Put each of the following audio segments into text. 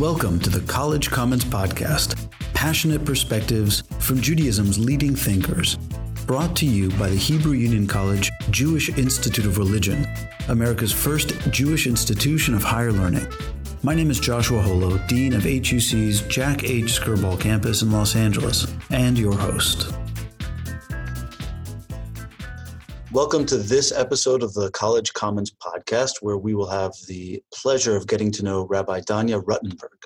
Welcome to the College Commons Podcast passionate perspectives from Judaism's leading thinkers. Brought to you by the Hebrew Union College Jewish Institute of Religion, America's first Jewish institution of higher learning. My name is Joshua Holo, Dean of HUC's Jack H. Skirball campus in Los Angeles, and your host. Welcome to this episode of the College Commons podcast, where we will have the pleasure of getting to know Rabbi Danya Ruttenberg.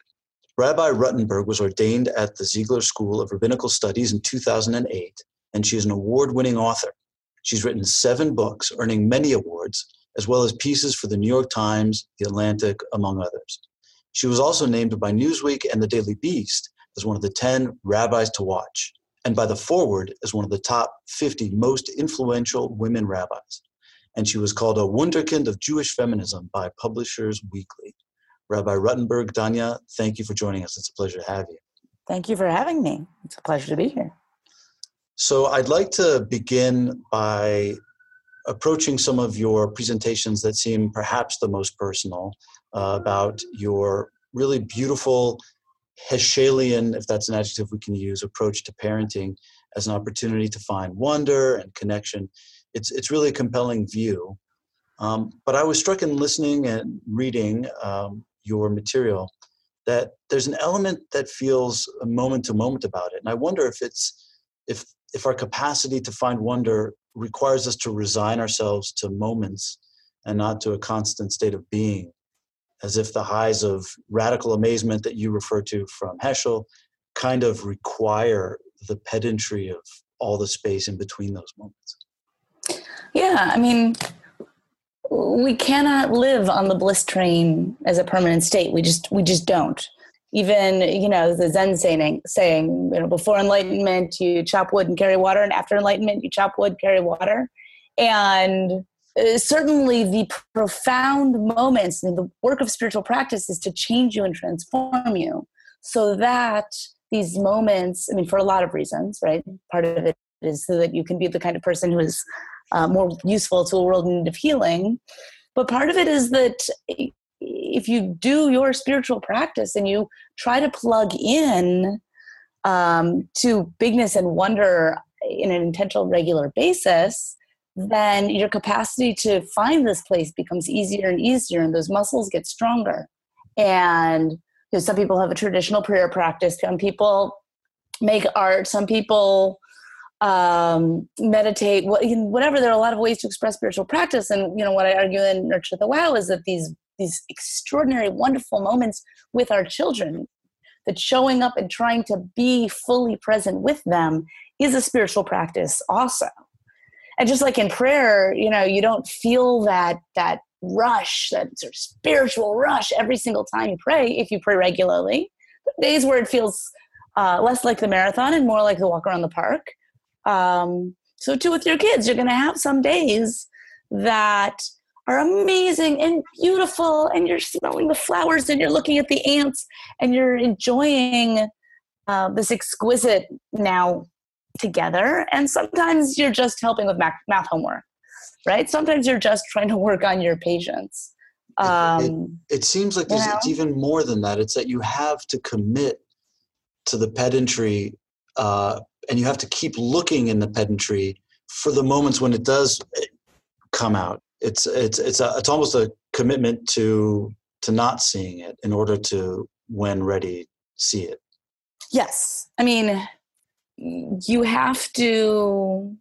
Rabbi Ruttenberg was ordained at the Ziegler School of Rabbinical Studies in 2008, and she is an award winning author. She's written seven books, earning many awards, as well as pieces for the New York Times, The Atlantic, among others. She was also named by Newsweek and the Daily Beast as one of the 10 rabbis to watch and by the Forward as one of the top 50 most influential women rabbis. And she was called a Wunderkind of Jewish Feminism by Publishers Weekly. Rabbi Ruttenberg, Danya, thank you for joining us. It's a pleasure to have you. Thank you for having me. It's a pleasure to be here. So, I'd like to begin by approaching some of your presentations that seem perhaps the most personal uh, about your really beautiful Heschelian, if that's an adjective we can use, approach to parenting as an opportunity to find wonder and connection. It's, it's really a compelling view. Um, but I was struck in listening and reading um, your material that there's an element that feels moment to moment about it. And I wonder if it's if if our capacity to find wonder requires us to resign ourselves to moments and not to a constant state of being as if the highs of radical amazement that you refer to from Heschel kind of require the pedantry of all the space in between those moments. Yeah, I mean, we cannot live on the bliss train as a permanent state. We just we just don't. Even you know the Zen saying saying you know before enlightenment you chop wood and carry water, and after enlightenment you chop wood carry water, and uh, certainly the profound moments in the work of spiritual practice is to change you and transform you so that these moments i mean for a lot of reasons right? Part of it is so that you can be the kind of person who is uh, more useful to a world in need of healing. But part of it is that if you do your spiritual practice and you try to plug in um, to bigness and wonder in an intentional regular basis then your capacity to find this place becomes easier and easier and those muscles get stronger. And you know, some people have a traditional prayer practice. Some people make art. Some people um, meditate. Whatever. There are a lot of ways to express spiritual practice. And you know what i argue in nurture the wow is that these these extraordinary wonderful moments with our children that showing up and trying to be fully present with them is a spiritual practice also and just like in prayer you know you don't feel that that rush that sort of spiritual rush every single time you pray if you pray regularly. Days where it feels uh, less like the marathon and more like the walk around the park. Um, so too with your kids you're going to have some days that are amazing and beautiful and you're smelling the flowers and you're looking at the ants and you're enjoying uh, this exquisite now together. And sometimes you're just helping with math, math homework right? Sometimes you're just trying to work on your patience um, it, it, seems like there's, it's even more than that. It's that you have to commit to the pedantry uh, and you have to keep looking in the pedantry for the moments when it does come out. It's it's it's a, it's almost a commitment to to not seeing it in order to when ready see it. Yes. I mean you have to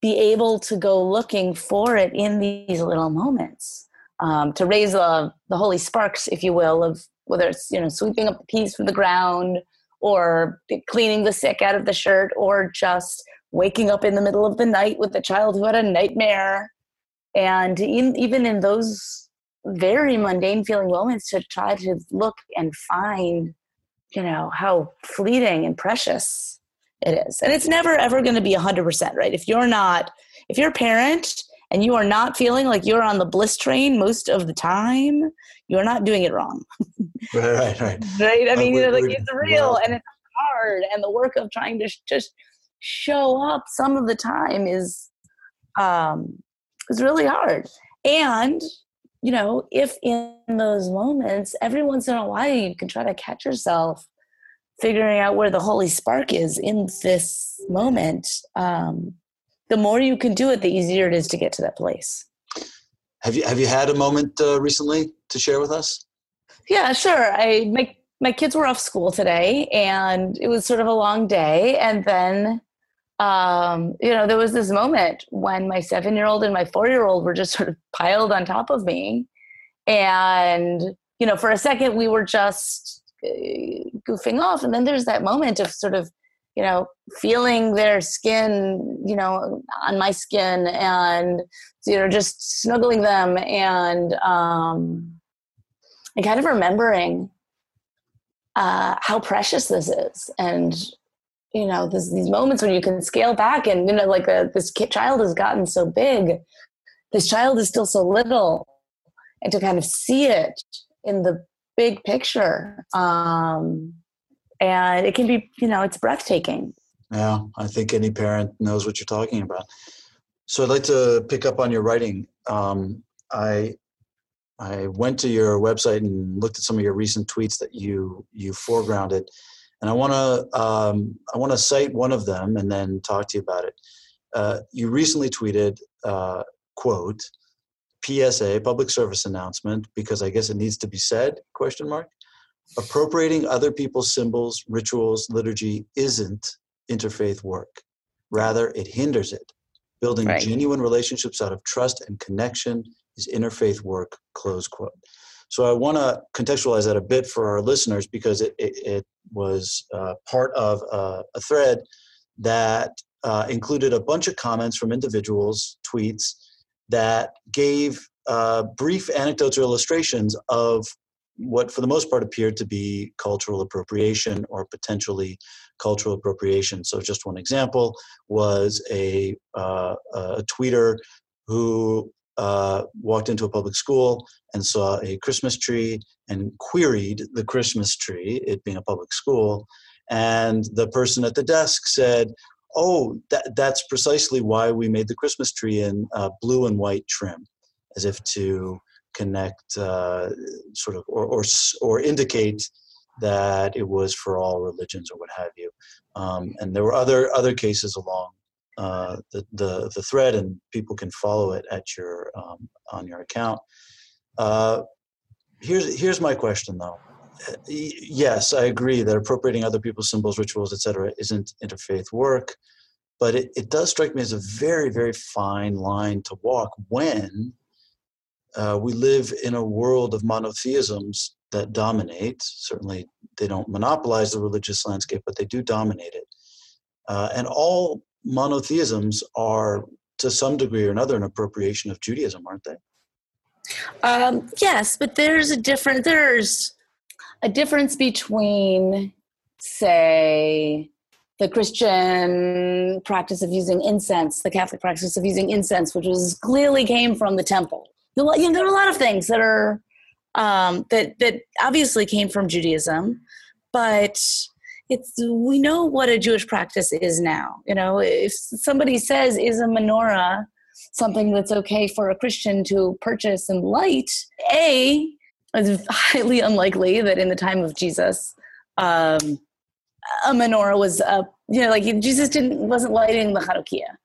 be able to go looking for it in these little moments um, to raise the, the holy sparks, if you will, of whether it's you know sweeping up the peas from the ground or cleaning the sick out of the shirt or just waking up in the middle of the night with a child who had a nightmare. And in, even in those very mundane feeling moments to try to look and find you know how fleeting and precious it is. And it's never ever going to be 100% right? If you're not if you're a parent and you are not feeling like you're on the bliss train most of the time you're not doing it wrong. Right right right. Right? I mean you know, like it's real and it's hard and the work of trying to sh- just show up some of the time is um is really hard. And you know, if in those moments, every once in a while, you can try to catch yourself figuring out where the holy spark is in this moment, um, the more you can do it, the easier it is to get to that place. Have you have you had a moment uh, recently to share with us? Yeah, sure. I my my kids were off school today, and it was sort of a long day, and then. Um, you know, there was this moment when my seven year old and my four year old were just sort of piled on top of me. And, you know, for a second, we were just goofing off. And then there's that moment of sort of you know feeling their skin you know on my skin and you know just snuggling them and um and kind of remembering uh how precious this is. And you know this, these moments when you can scale back and you know like uh, this kid, child has gotten so big this child is still so little and to kind of see it in the big picture. Um, and it can be, you know, it's breathtaking. Yeah, I think any parent knows what you're talking about. So I'd like to pick up on your writing. Um, I I went to your website and looked at some of your recent tweets that you you foregrounded, and I want to um, I want to cite one of them and then talk to you about it. Uh, you recently tweeted, uh, "quote PSA, public service announcement, because I guess it needs to be said, question mark. Appropriating other people's symbols, rituals, liturgy isn't interfaith work. Rather, it hinders it. Building right. genuine relationships out of trust and connection is interfaith work, close quote. So I want to contextualize that a bit for our listeners because it, it, it was uh, part of uh, a thread that uh, included a bunch of comments from individuals, tweets, that gave uh, brief anecdotes or illustrations of what, for the most part, appeared to be cultural appropriation or potentially cultural appropriation. So, just one example was a, uh, a tweeter who uh, walked into a public school and saw a Christmas tree and queried the Christmas tree, it being a public school. And the person at the desk said, oh, that, that's precisely why we made the Christmas tree in uh, blue and white trim, as if to connect uh, sort of or, or, or indicate that it was for all religions or what have you. Um, and there were other other cases along uh, the, the, the thread, and people can follow it at your um, on your account. Uh, here's here's my question though. Yes, I agree that appropriating other people's symbols, rituals, etc., isn't interfaith work but it, it does strike me as a very very fine line to walk when uh, we live in a world of monotheisms that dominate certainly they don't monopolize the religious landscape but they do dominate it uh, and all monotheisms are to some degree or another an appropriation of judaism aren't they um, yes but there's a different there's a difference between say the Christian practice of using incense, the Catholic practice of using incense, which was clearly came from the temple. You know, there are a lot of things that are um, that that obviously came from Judaism, but it's we know what a Jewish practice is now. You know, if somebody says is a menorah something that's okay for a Christian to purchase and light, a it's highly unlikely that in the time of Jesus. Um, a menorah was a you know like Jesus didn't wasn't lighting the Chanukiah,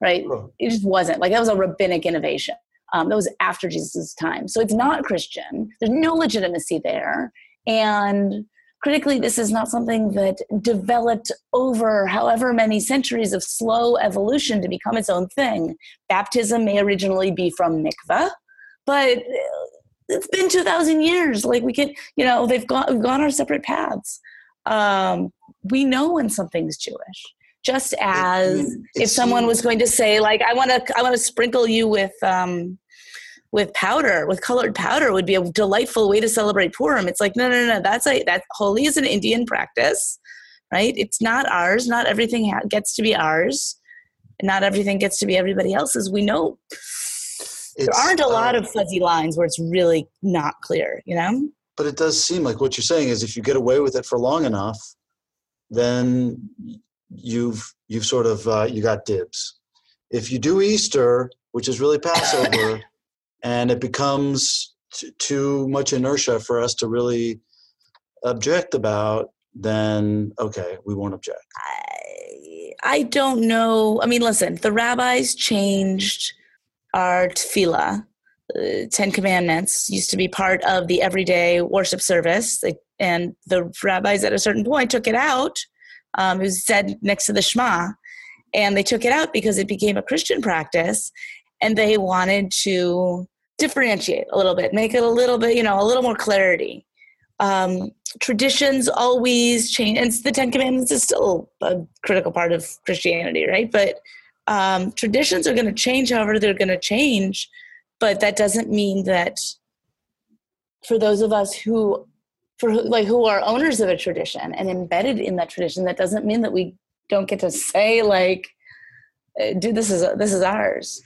right? Oh. It just wasn't like that was a rabbinic innovation. Um, that was after Jesus' time, so it's not Christian. There's no legitimacy there, and critically, this is not something that developed over however many centuries of slow evolution to become its own thing. Baptism may originally be from mikvah, but it's been 2,000 years. Like we can, you know, they've gone, we've gone our separate paths. Um, we know when something's Jewish. Just as if someone was going to say, like, I want to, I want to sprinkle you with, um, with powder, with colored powder, would be a delightful way to celebrate Purim. It's like, no, no, no, that's a that Holi is an Indian practice, right? It's not ours. Not everything ha- gets to be ours, and not everything gets to be everybody else's. We know there aren't a lot uh, of fuzzy lines where it's really not clear, you know. But it does seem like what you're saying is if you get away with it for long enough, then you've you've sort of uh, you got dibs. If you do Easter, which is really Passover, and it becomes t- too much inertia for us to really object about, then okay, we won't object. I, I don't know. I mean, listen, the rabbis changed our tefillah. Uh, Ten Commandments used to be part of the everyday worship service, and the rabbis at a certain point took it out. Um, it was said next to the Shema, and they took it out because it became a Christian practice, and they wanted to differentiate a little bit, make it a little bit, you know, a little more clarity. Um, traditions always change, and the Ten Commandments is still a critical part of Christianity, right? But um, traditions are going to change, however, they're going to change. But that doesn't mean that for those of us who, for like who are owners of a tradition and embedded in that tradition, that doesn't mean that we don't get to say like, uh, "Dude, this is this is ours."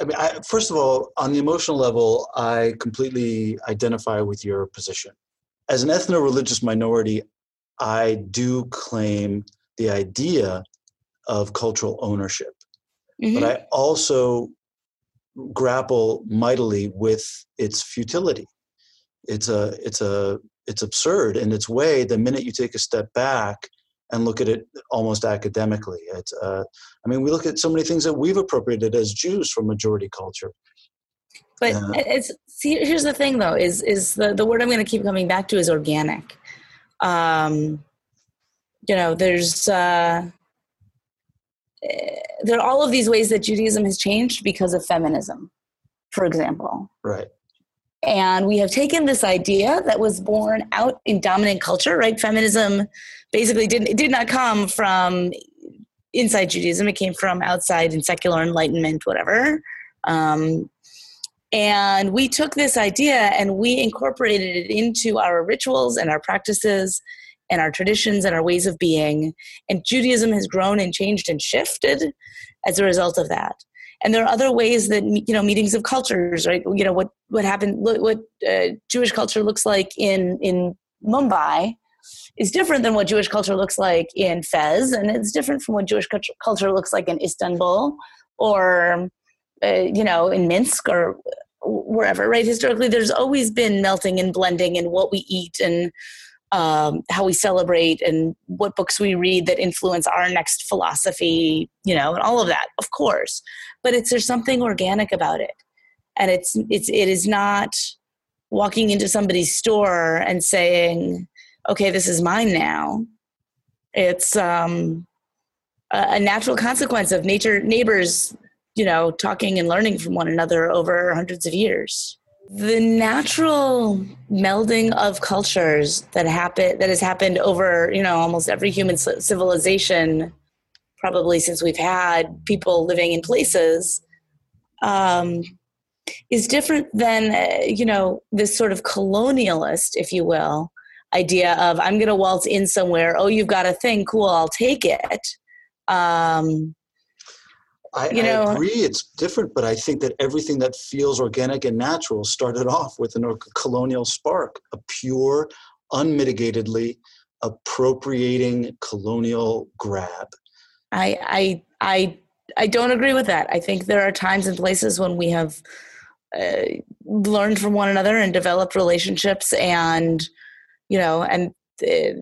I mean, I, first of all, on the emotional level, I completely identify with your position. As an ethno religious minority, I do claim the idea of cultural ownership. Mm-hmm. But I also grapple mightily with its futility. It's a it's a it's absurd in its way the minute you take a step back and look at it almost academically. It's, uh, I mean, we look at so many things that we've appropriated as Jews from majority culture. But uh, it's see, here's the thing though: is is the the word I'm going to keep coming back to is organic. Um, you know, there's uh, there are all of these ways that Judaism has changed because of feminism, for example. Right. And we have taken this idea that was born out in dominant culture, right? Feminism basically didn't it did not come from inside Judaism; it came from outside in secular Enlightenment, whatever. Um, and we took this idea and we incorporated it into our rituals and our practices and our traditions and our ways of being. And Judaism has grown and changed and shifted as a result of that. And there are other ways that you know meetings of cultures right? You know what what happened what uh, jewish culture looks like in in mumbai is different than what jewish culture looks like in fez and it's different from what jewish culture looks like in istanbul or uh, you know in minsk or wherever right? Historically there's always been melting and blending in what we eat and um, how we celebrate and what books we read that influence our next philosophy, you know, and all of that, of course. But it's there's something organic about it, and it's it's it is not walking into somebody's store and saying, "Okay, this is mine now." It's um, a, natural consequence of nature neighbors, you know, talking and learning from one another over hundreds of years the natural melding of cultures that happen that has happened over you know almost every human civilization probably since we've had people living in places um, is different than uh, you know this sort of colonialist if you will idea of i'm going to waltz in somewhere. Oh you've got a thing. Cool. I'll take it. Um, I, you know, I agree it's different, but I think that everything that feels organic and natural started off with a colonial spark, a pure, unmitigatedly appropriating colonial grab. I I I I don't agree with that. I think there are times and places when we have uh, learned from one another and developed relationships, and you know, and uh,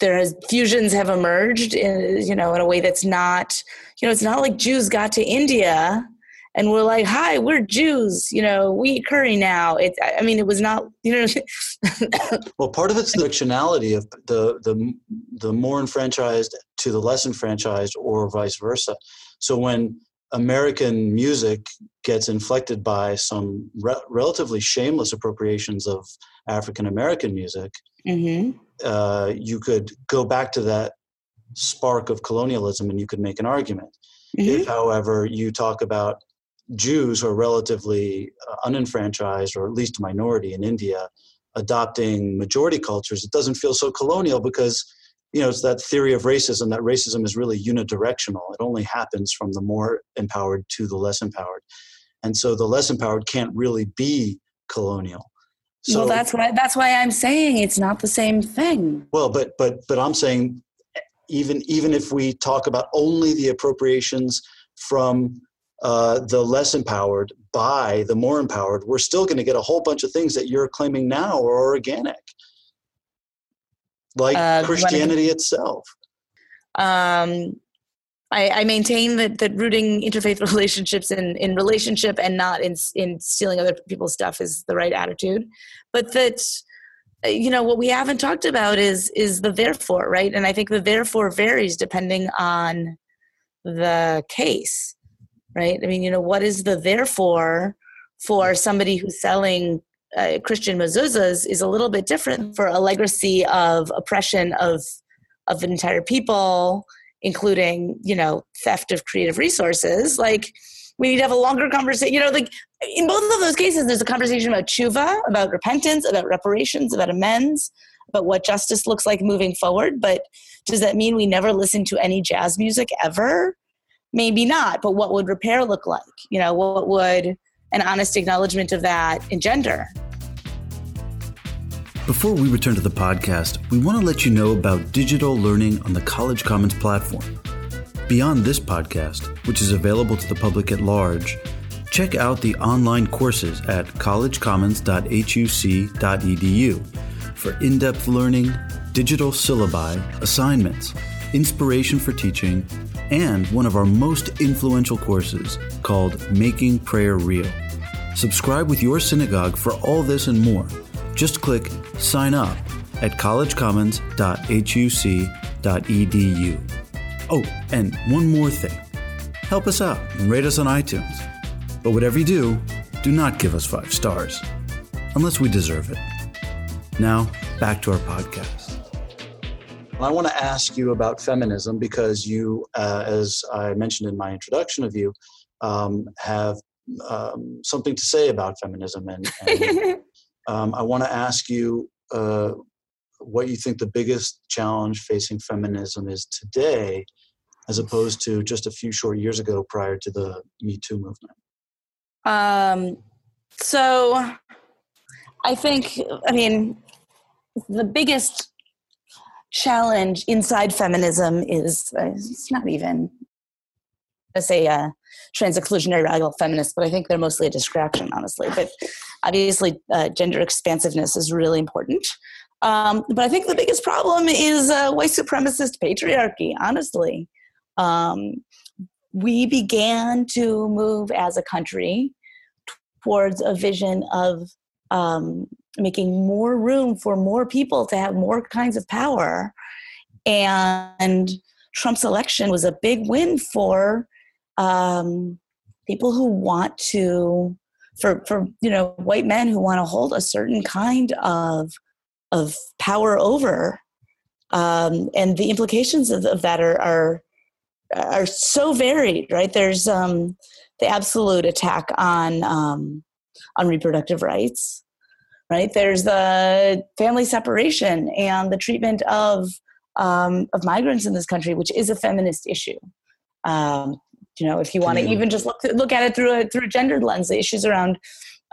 there has fusions have emerged in you know in a way that's not you know it's not like Jews got to India and we're like hi we're Jews you know we eat curry now it I mean it was not you know well part of it's the fictionality of the the the more enfranchised to the less enfranchised or vice versa so when American music gets inflected by some re- relatively shameless appropriations of African American music, mm-hmm. Uh, you could go back to that spark of colonialism and you could make an argument. Mm-hmm. If, however, you talk about Jews who are relatively uh, unenfranchised or at least a minority in India adopting majority cultures, it doesn't feel so colonial because you know it's that theory of racism that racism is really unidirectional. It only happens from the more empowered to the less empowered, and so the less empowered can't really be colonial. So, well, that's why that's why I'm saying it's not the same thing. Well, but but but I'm saying even even if we talk about only the appropriations from uh, the less empowered, by the more empowered, we're still going to get a whole bunch of things that you're claiming now are organic, like uh, Christianity itself. Um, I, I, maintain that, that rooting interfaith relationships in, in relationship and not in, in stealing other people's stuff is the right attitude. But that, uh, you know, what we haven't talked about is, is the therefore, right? And I think the therefore varies depending on the case, right? I mean, you know, what is the therefore for somebody who's selling uh, Christian mezuzahs is a little bit different for a legacy of oppression of of an entire people including you know theft of creative resources like we need to have a longer conversation you know like in both of those cases there's a conversation about tshuva about repentance about reparations about amends about what justice looks like moving forward but does that mean we never listen to any jazz music ever? Maybe not but what would repair look like? You know what would an honest acknowledgement of that engender before we return to the podcast, we want to let you know about digital learning on the College Commons platform. Beyond this podcast, which is available to the public at large, check out the online courses at collegecommons.huc.edu for in depth learning, digital syllabi, assignments, inspiration for teaching, and one of our most influential courses called Making Prayer Real. Subscribe with your synagogue for all this and more just click Sign Up at collegecommons.huc.edu. Oh, and one more thing help us out and rate us on iTunes. But whatever you do, do not give us five stars, unless we deserve it. Now, back to our podcast. I want to ask you about feminism because you, uh, as I mentioned in my introduction of you, um, have um, something to say about feminism and, and Um, I want to ask you uh, what you think the biggest challenge facing feminism is today, as opposed to just a few short years ago prior to the Me Too movement. Um, so I think, I mean, the biggest challenge inside feminism is uh, it's not even I say a trans exclusionary radical feminists, but I think they're mostly a distraction, honestly. But obviously, uh, gender expansiveness is really important. Um, but I think the biggest problem is uh, white supremacist patriarchy, honestly. Um, we began to move as a country towards a vision of um, making more room for more people to have more kinds of power. And Trump's election was a big win for um, people who want to for for you know white men who want to hold a certain kind of of power over um, and the implications of, of that are, are are so varied right? There's um, the absolute attack on um, on reproductive rights right? There's the family separation and the treatment of um, of migrants in this country which is a feminist issue. Um, you know if you want to even just look look at it through a through a gendered lens the issues around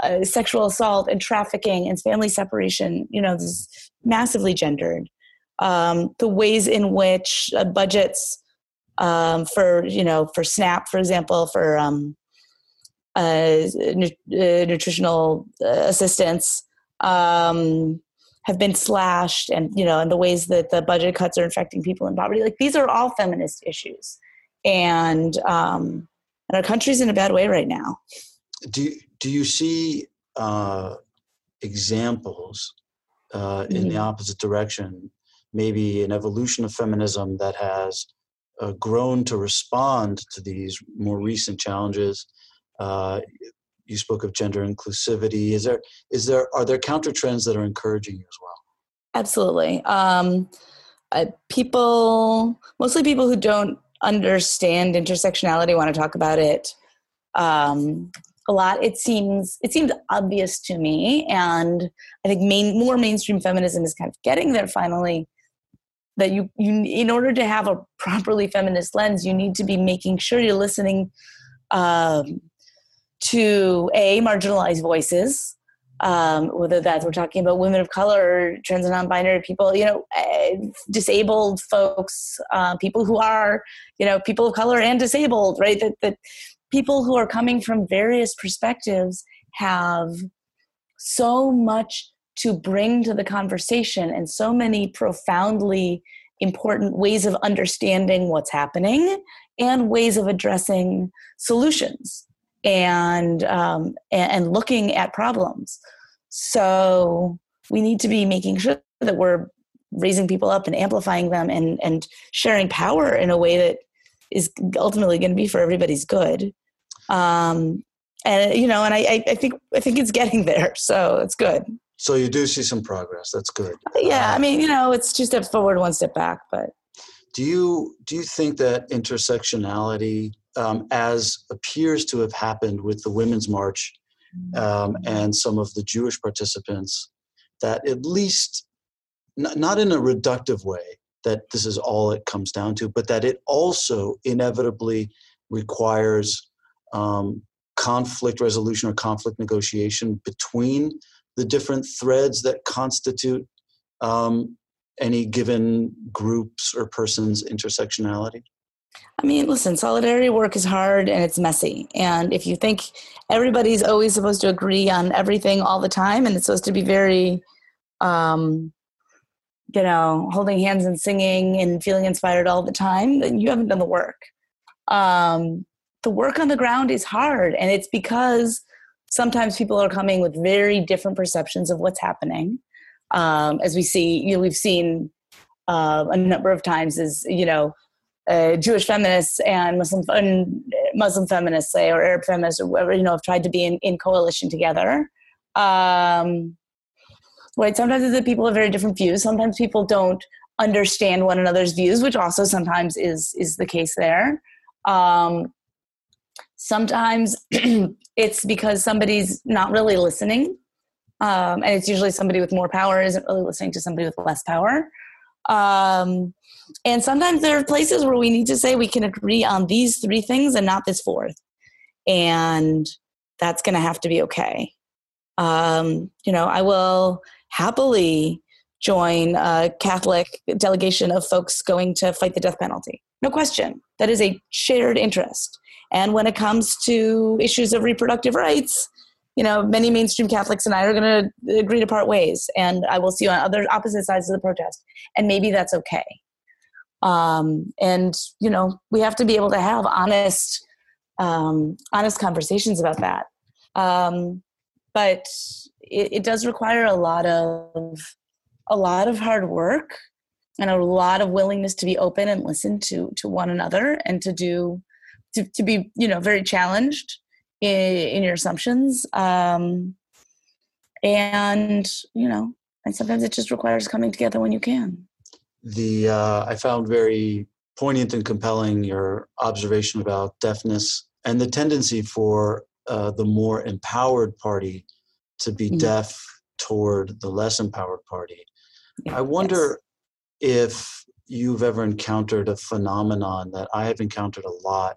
uh, sexual assault and trafficking and family separation you know this is massively gendered. Um, the ways in which uh, budgets um, for you know for snap for example for um, uh, nu- uh, nutritional uh, assistance um, have been slashed and you know and the ways that the budget cuts are affecting people in poverty. Like these are all feminist issues and um, and our country's in a bad way right now. Do do you see uh, examples uh, in mm-hmm. the opposite direction? Maybe an evolution of feminism that has uh, grown to respond to these more recent challenges. Uh, you spoke of gender inclusivity. Is there is there are there counter trends that are encouraging you as well? Absolutely. Um, people, mostly people who don't understand intersectionality, want to talk about it um, a lot. It seems it seems obvious to me, and I think main, more mainstream feminism is kind of getting there finally. That you you in order to have a properly feminist lens, you need to be making sure you're listening um, to a marginalized voices um, whether that's we're talking about women of color, trans and non-binary people, you know, uh, disabled folks, uh, people who are, you know, people of color and disabled, right? That that people who are coming from various perspectives have so much to bring to the conversation and so many profoundly important ways of understanding what's happening and ways of addressing solutions and um, and looking at problems. So we need to be making sure that we're raising people up and amplifying them and and sharing power in a way that is ultimately going to be for everybody's good. Um, and you know and I, I think i think it's getting there so it's good. So you do see some progress that's good. Yeah i um, mean you know it's two steps forward one step back but do you do you think that intersectionality um, as appears to have happened with the women's march um, and some of the jewish participants that at least not in a reductive way that this is all it comes down to but that it also inevitably requires um, conflict resolution or conflict negotiation between the different threads that constitute um, any given groups or person's intersectionality? I mean, listen, solidarity work is hard and it's messy. And if you think everybody's always supposed to agree on everything all the time and it's supposed to be very, um, you know, holding hands and singing and feeling inspired all the time, then you haven't done the work. Um, the work on the ground is hard. And it's because sometimes people are coming with very different perceptions of what's happening um, as we see, you know, we've seen uh, a number of times is, you know, uh, Jewish feminists and Muslim, and Muslim feminists, say, or Arab feminists, or whatever, you know, have tried to be in, in coalition together. Um, right? Sometimes the people have very different views. Sometimes people don't understand one another's views, which also sometimes is is the case there. Um, sometimes it's because somebody's not really listening um, and it's usually somebody with more power isn't really listening to somebody with less power. Um, and sometimes there are places where we need to say we can agree on these three things and not this fourth. And that's going to have to be okay. Um, you know, I will happily join a Catholic delegation of folks going to fight the death penalty. No question. That is a shared interest. And when it comes to issues of reproductive rights, you know, many mainstream Catholics and I are going to agree to part ways, and I will see you on other opposite sides of the protest, and maybe that's okay. Um, and you know, we have to be able to have honest, um, honest conversations about that. Um, but it, it does require a lot of a lot of hard work and a lot of willingness to be open and listen to to one another and to do to, to be you know very challenged in, in your assumptions um, and you know and sometimes it just requires coming together when you can the uh, i found very poignant and compelling your observation about deafness and the tendency for uh, the more empowered party to be mm-hmm. deaf toward the less empowered party yeah, i wonder yes. if you've ever encountered a phenomenon that i have encountered a lot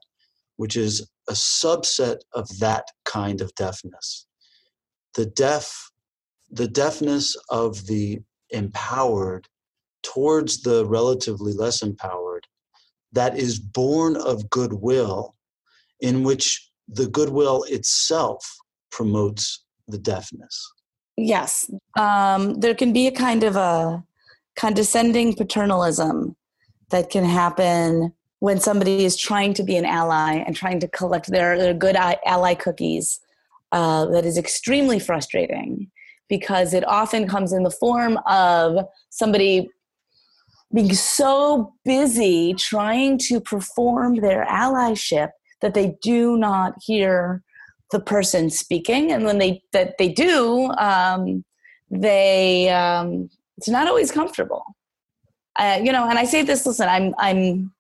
which is a subset of that kind of deafness. The deaf, the deafness of the empowered towards the relatively less empowered, that is born of goodwill, in which the goodwill itself promotes the deafness. Yes, um, there can be a kind of a condescending paternalism that can happen when somebody is trying to be an ally and trying to collect their, their good ally cookies uh, that is extremely frustrating because it often comes in the form of somebody being so busy trying to perform their allyship that they do not hear the person speaking and when they that they do um, they um, it's not always comfortable uh, you know and i say this listen i'm i'm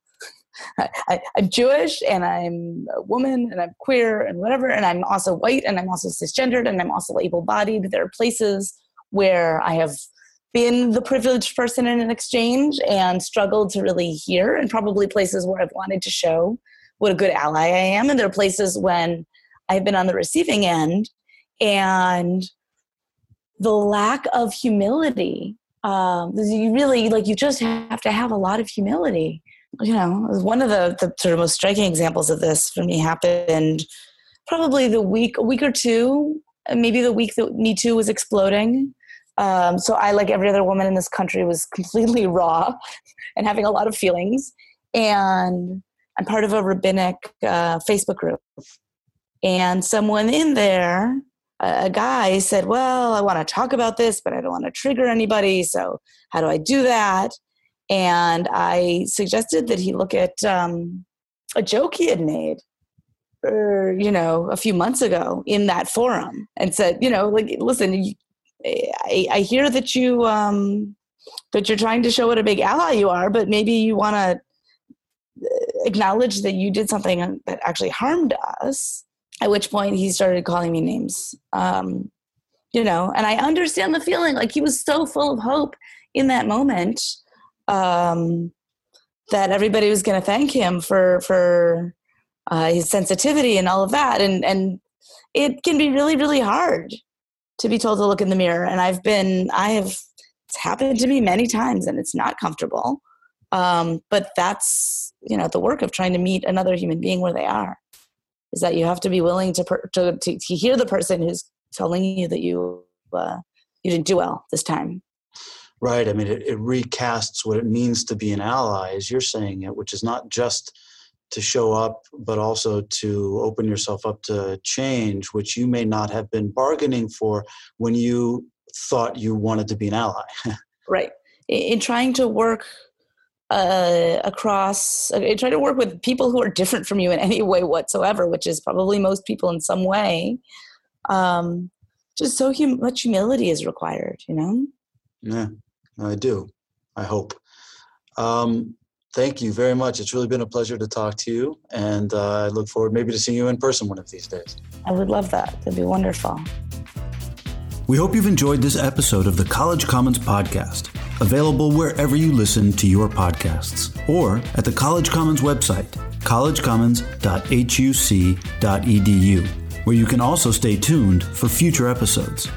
I, am Jewish and I'm a woman and I'm queer and whatever, and I'm also white and I'm also cisgendered and I'm also able bodied. There are places where I have been the privileged person in an exchange and struggled to really hear, and probably places where I've wanted to show what a good ally I am. And there are places when I've been on the receiving end and the lack of humility um, you really like you just have to have a lot of humility you know, one of the, the sort of most striking examples of this for me happened probably the week, a week or two, maybe the week that Me Too was exploding. Um, so I, like every other woman in this country, was completely raw and having a lot of feelings. And I'm part of a rabbinic uh, Facebook group. And someone in there, a, guy said, Well, I want to talk about this, but I don't want to trigger anybody. So how do I do that? And I suggested that he look at um, a joke he had made er, you know, a few months ago in that forum and said, you know, like, listen, I, I hear that you um, that you're trying to show what a big ally you are, but maybe you want to uh, acknowledge that you did something that actually harmed us. At which point he started calling me names. Um, you know, and I understand the feeling. Like he was so full of hope in that moment um, that everybody was going to thank him for for uh, his sensitivity and all of that, and and it can be really really hard to be told to look in the mirror. And I've been I have it's happened to me many times, and it's not comfortable. Um, but that's you know the work of trying to meet another human being where they are is that you have to be willing to per, to, to, to hear the person who's telling you that you uh, you didn't do well this time Right. I mean, it, it recasts what it means to be an ally, as you're saying it, which is not just to show up, but also to open yourself up to change, which you may not have been bargaining for when you thought you wanted to be an ally. right. In trying to work uh, across, uh, try to work with people who are different from you in any way whatsoever, which is probably most people in some way. Um, just so hum- much humility is required, you know? Yeah. I do. I hope. Um, thank you very much. It's really been a pleasure to talk to you, and uh, I look forward maybe to seeing you in person one of these days. I would love that. That'd be wonderful. We hope you've enjoyed this episode of the College Commons Podcast, available wherever you listen to your podcasts or at the College Commons website, collegecommons.huc.edu, where you can also stay tuned for future episodes.